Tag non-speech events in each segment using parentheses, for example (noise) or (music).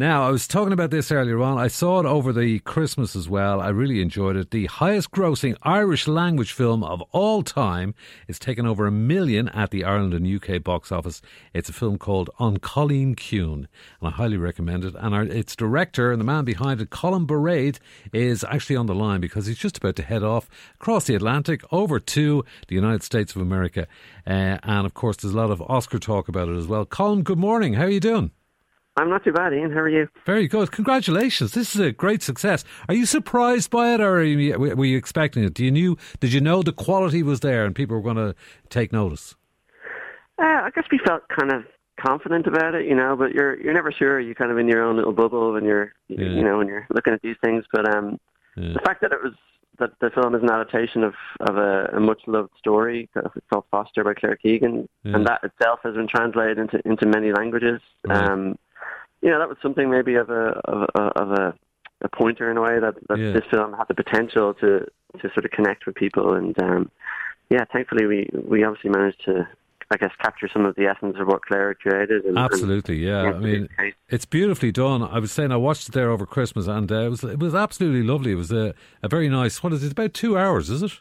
Now, I was talking about this earlier on. I saw it over the Christmas as well. I really enjoyed it. The highest grossing Irish language film of all time. It's taken over a million at the Ireland and UK box office. It's a film called An Cailín Ciúin, and I highly recommend it. And our, its director and the man behind it, Colm Bairead, is actually on the line because he's just about to head off across the Atlantic over to the United States of America. Uh, and of course, there's a lot of Oscar talk about it as well. Colin, good morning. How are you doing? I'm not too bad, Ian. How are you? Very good. Congratulations. This is a great success. Are you surprised by it, or were you expecting it? Do you knew? Did you know the quality was there and people were going to take notice? Uh, I guess we felt kind of confident about it, you know. But you're you're never sure. You're kind of in your own little bubble when you're yeah. you know when you're looking at these things. But um, yeah. the fact that it was that the film is an adaptation of of a, a much loved story called Foster by Claire Keegan, yeah. and that itself has been translated into into many languages. Um, you know, that was something maybe of a of a, of a, a pointer in a way that, that yeah. this film had the potential to to sort of connect with people, and um, yeah, thankfully we we obviously managed to. I guess capture some of the essence of what Claire created. And, absolutely, and, yeah. I mean, it's beautifully done. I was saying I watched it there over Christmas, and uh, it was it was absolutely lovely. It was a, a very nice. What is it? About two hours, is it?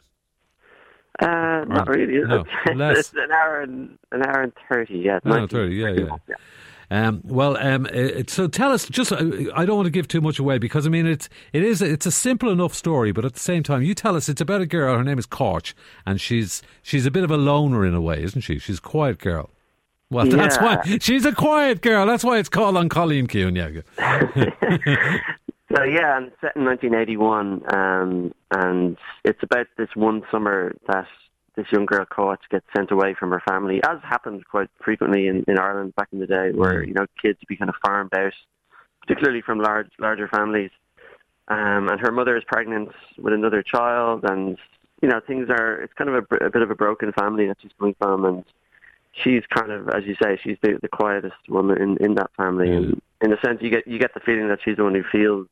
Uh, not really. No, (laughs) it's an hour and an hour and thirty. Yeah, no, thirty. Yeah, yeah. yeah. Um, well, um, it, so tell us. Just, uh, I don't want to give too much away because I mean it's it is it's a simple enough story, but at the same time, you tell us it's about a girl. Her name is Cáit, and she's she's a bit of a loner in a way, isn't she? She's a quiet girl. Well, yeah. that's why she's a quiet girl. That's why it's called An Cailín. Yeah. (laughs) (laughs) so yeah, I'm set in 1981, um, and it's about this one summer that this young girl Cáit gets sent away from her family, as happens quite frequently in, in Ireland back in the day, where mm. you know kids would be kind of farmed out, particularly from large larger families. Um, and her mother is pregnant with another child, and you know things are. It's kind of a, a bit of a broken family that she's coming from, and she's kind of, as you say, she's the, the quietest woman in, in that family. Mm. And in a sense, you get you get the feeling that she's the one who feels,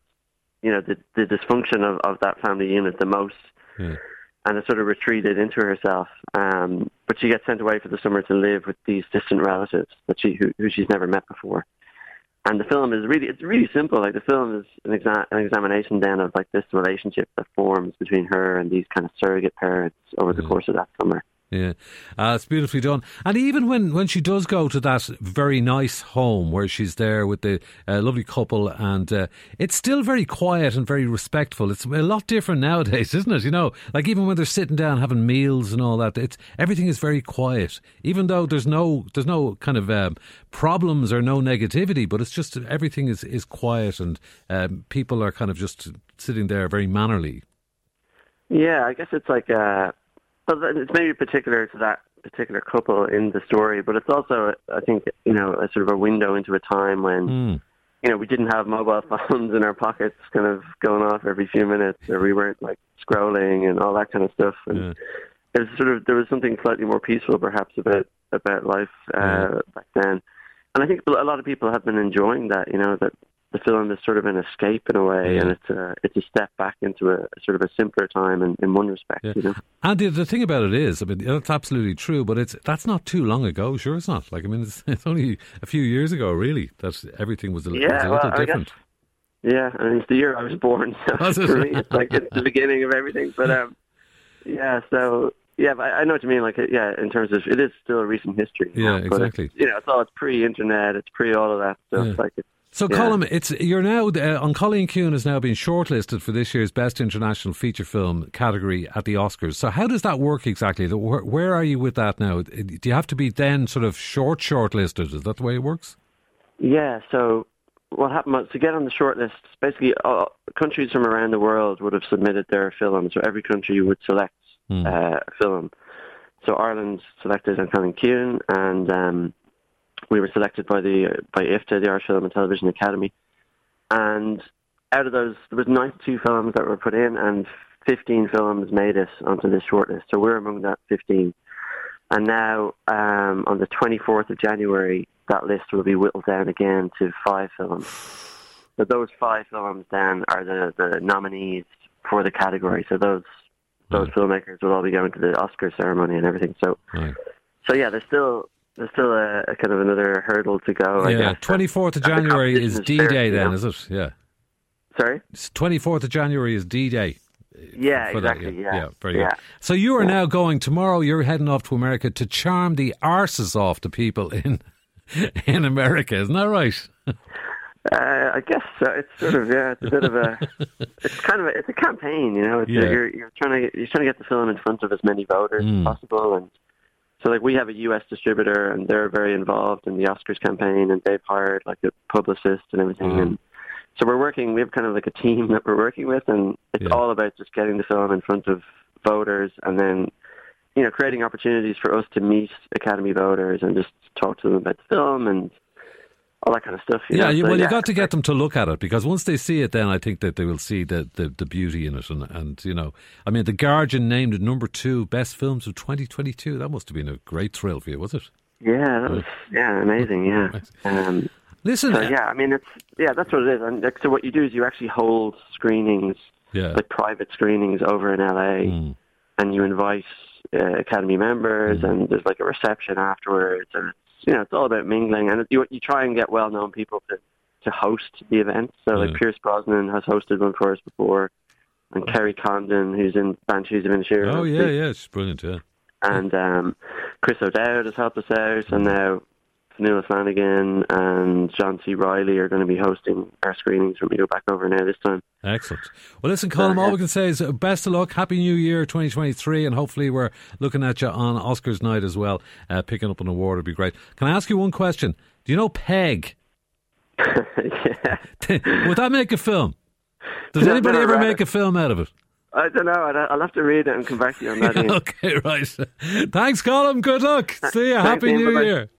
you know, the the dysfunction of, of that family unit the most. Mm and has sort of retreated into herself. Um, but she gets sent away for the summer to live with these distant relatives that she who, who she's never met before. And the film is really it's really simple. Like the film is an, exa- an examination then of like this relationship that forms between her and these kind of surrogate parents over the course of that summer. Yeah, uh, it's beautifully done. And even when, when she does go to that very nice home where she's there with the uh, lovely couple, and uh, it's still very quiet and very respectful. It's a lot different nowadays, (laughs) isn't it? You know, like even when they're sitting down having meals and all that, it's everything is very quiet. Even though there's no there's no kind of um, problems or no negativity, but it's just everything is is quiet and um, people are kind of just sitting there very mannerly. Yeah, I guess it's like. Uh well, it's maybe particular to that particular couple in the story, but it's also, I think, you know, a sort of a window into a time when, mm. you know, we didn't have mobile (laughs) phones in our pockets, kind of going off every few minutes, or we weren't like scrolling and all that kind of stuff. And yeah. there's sort of there was something slightly more peaceful, perhaps, about about life uh, yeah. back then. And I think a lot of people have been enjoying that, you know, that the film is sort of an escape in a way, yeah. and it's a it's a step back into a, sort of a simpler time in, in one respect. Yeah. You know? And the, the, thing about it is, I mean, that's absolutely true, but it's that's not too long ago. Sure, it's not. Like I mean, it's, (laughs) it's only a few years ago, really, that everything was a, yeah, was a little well, different. Guess, yeah, I mean, it's the year I was born, so (laughs) for me, it's like it's the beginning of everything. But um, yeah, so yeah, I know what you mean. Like, yeah, in terms of it is still a recent history. Yeah, exactly. you know, it's all it's pre-internet, it's pre all of that stuff. Yeah. Like it's so, yeah. Colm, it's you're now uh, An Cailín Ciúin has now been shortlisted for this year's Best International Feature Film category at the Oscars. So, how does that work exactly? Where, where are you with that now? Do you have to be then sort of short shortlisted? Is that the way it works? Yeah. So, what happened was to get on the shortlist, basically, uh, countries from around the world would have submitted their films. So, every country would select mm. uh, a film. So, Ireland selected Cailín Ciúin, and um, we were selected by the by IFTA, the Irish Film and Television Academy, and out of those, there was 92 films that were put in, and 15 films made it onto this shortlist. So we're among that 15. And now, um, on the 24th of January, that list will be whittled down again to five films. So those five films then are the, the nominees for the category. So those those filmmakers will all be going to the Oscar ceremony and everything. So, right. so yeah, there's still there's still a, a kind of another hurdle to go. Yeah, twenty fourth of January is D Day. Then know? is it? Yeah, Sorry. twenty fourth of January is D Day. Yeah, exactly. yeah. yeah, Yeah, very yeah. good. So you are now going tomorrow. You're heading off to America to charm the arses off the people in (laughs) in America. Isn't that right? Uh, I guess so. It's sort of yeah. It's a bit of a. (laughs) It's kind of a, it's a campaign, you know. It's Yeah. you're you're trying to you're trying to get the film in front of as many voters Mm. as possible, and so like we have a U.S. distributor, and they're very involved in the Oscars campaign, and they've hired like a publicist and everything, Mm. and so we're working. We have kind of like a team (laughs) that we're working with, and it's Yeah. all about just getting the film in front of voters, and then you know creating opportunities for us to meet Academy voters and just talk to them about the film and all that kind of stuff. Yeah, know? you, So, well, you got to get them to look at it because once they see it, then I think that they will see the, the, the beauty in it. And, and, you know, I mean, The Guardian named it number two best films of 2022. That must have been a great thrill for you, was it? Yeah, that was yeah amazing. Yeah. (laughs) Um, Listen, so yeah, I mean it's yeah that's what it is. And so what you do is you actually hold screenings, yeah. like private screenings over in LA, Mm. and you invite uh, Academy members, and there's like a reception afterwards, and you know it's all about mingling, and you you try and get well known people to to host the event. So like Yeah. Pierce Brosnan has hosted one for us before, and Kerry Condon, who's in Banshees of Inisherin, Oh, yeah, yeah, it's brilliant, yeah. and um, Chris O'Dowd has helped us out, and now Fionnula Flanagan and John C. Reilly are going to be hosting our screenings when we go back over now this time. Excellent. Well, listen, Colm, all we can say is uh, best of luck. Happy New Year 2023. And hopefully, we're looking at you on Oscars night as well. Uh, picking up an award would be great. Can I ask you one question? Do you know Peg? yeah. (laughs) (laughs) Would that make a film? Does No, anybody no, ever rather- make a film out of it? I don't know. I'd, I'll have to read it and come back to you on that. (laughs) Okay, right. Thanks, Colm. Good luck. See you. Happy Ian. New. Year.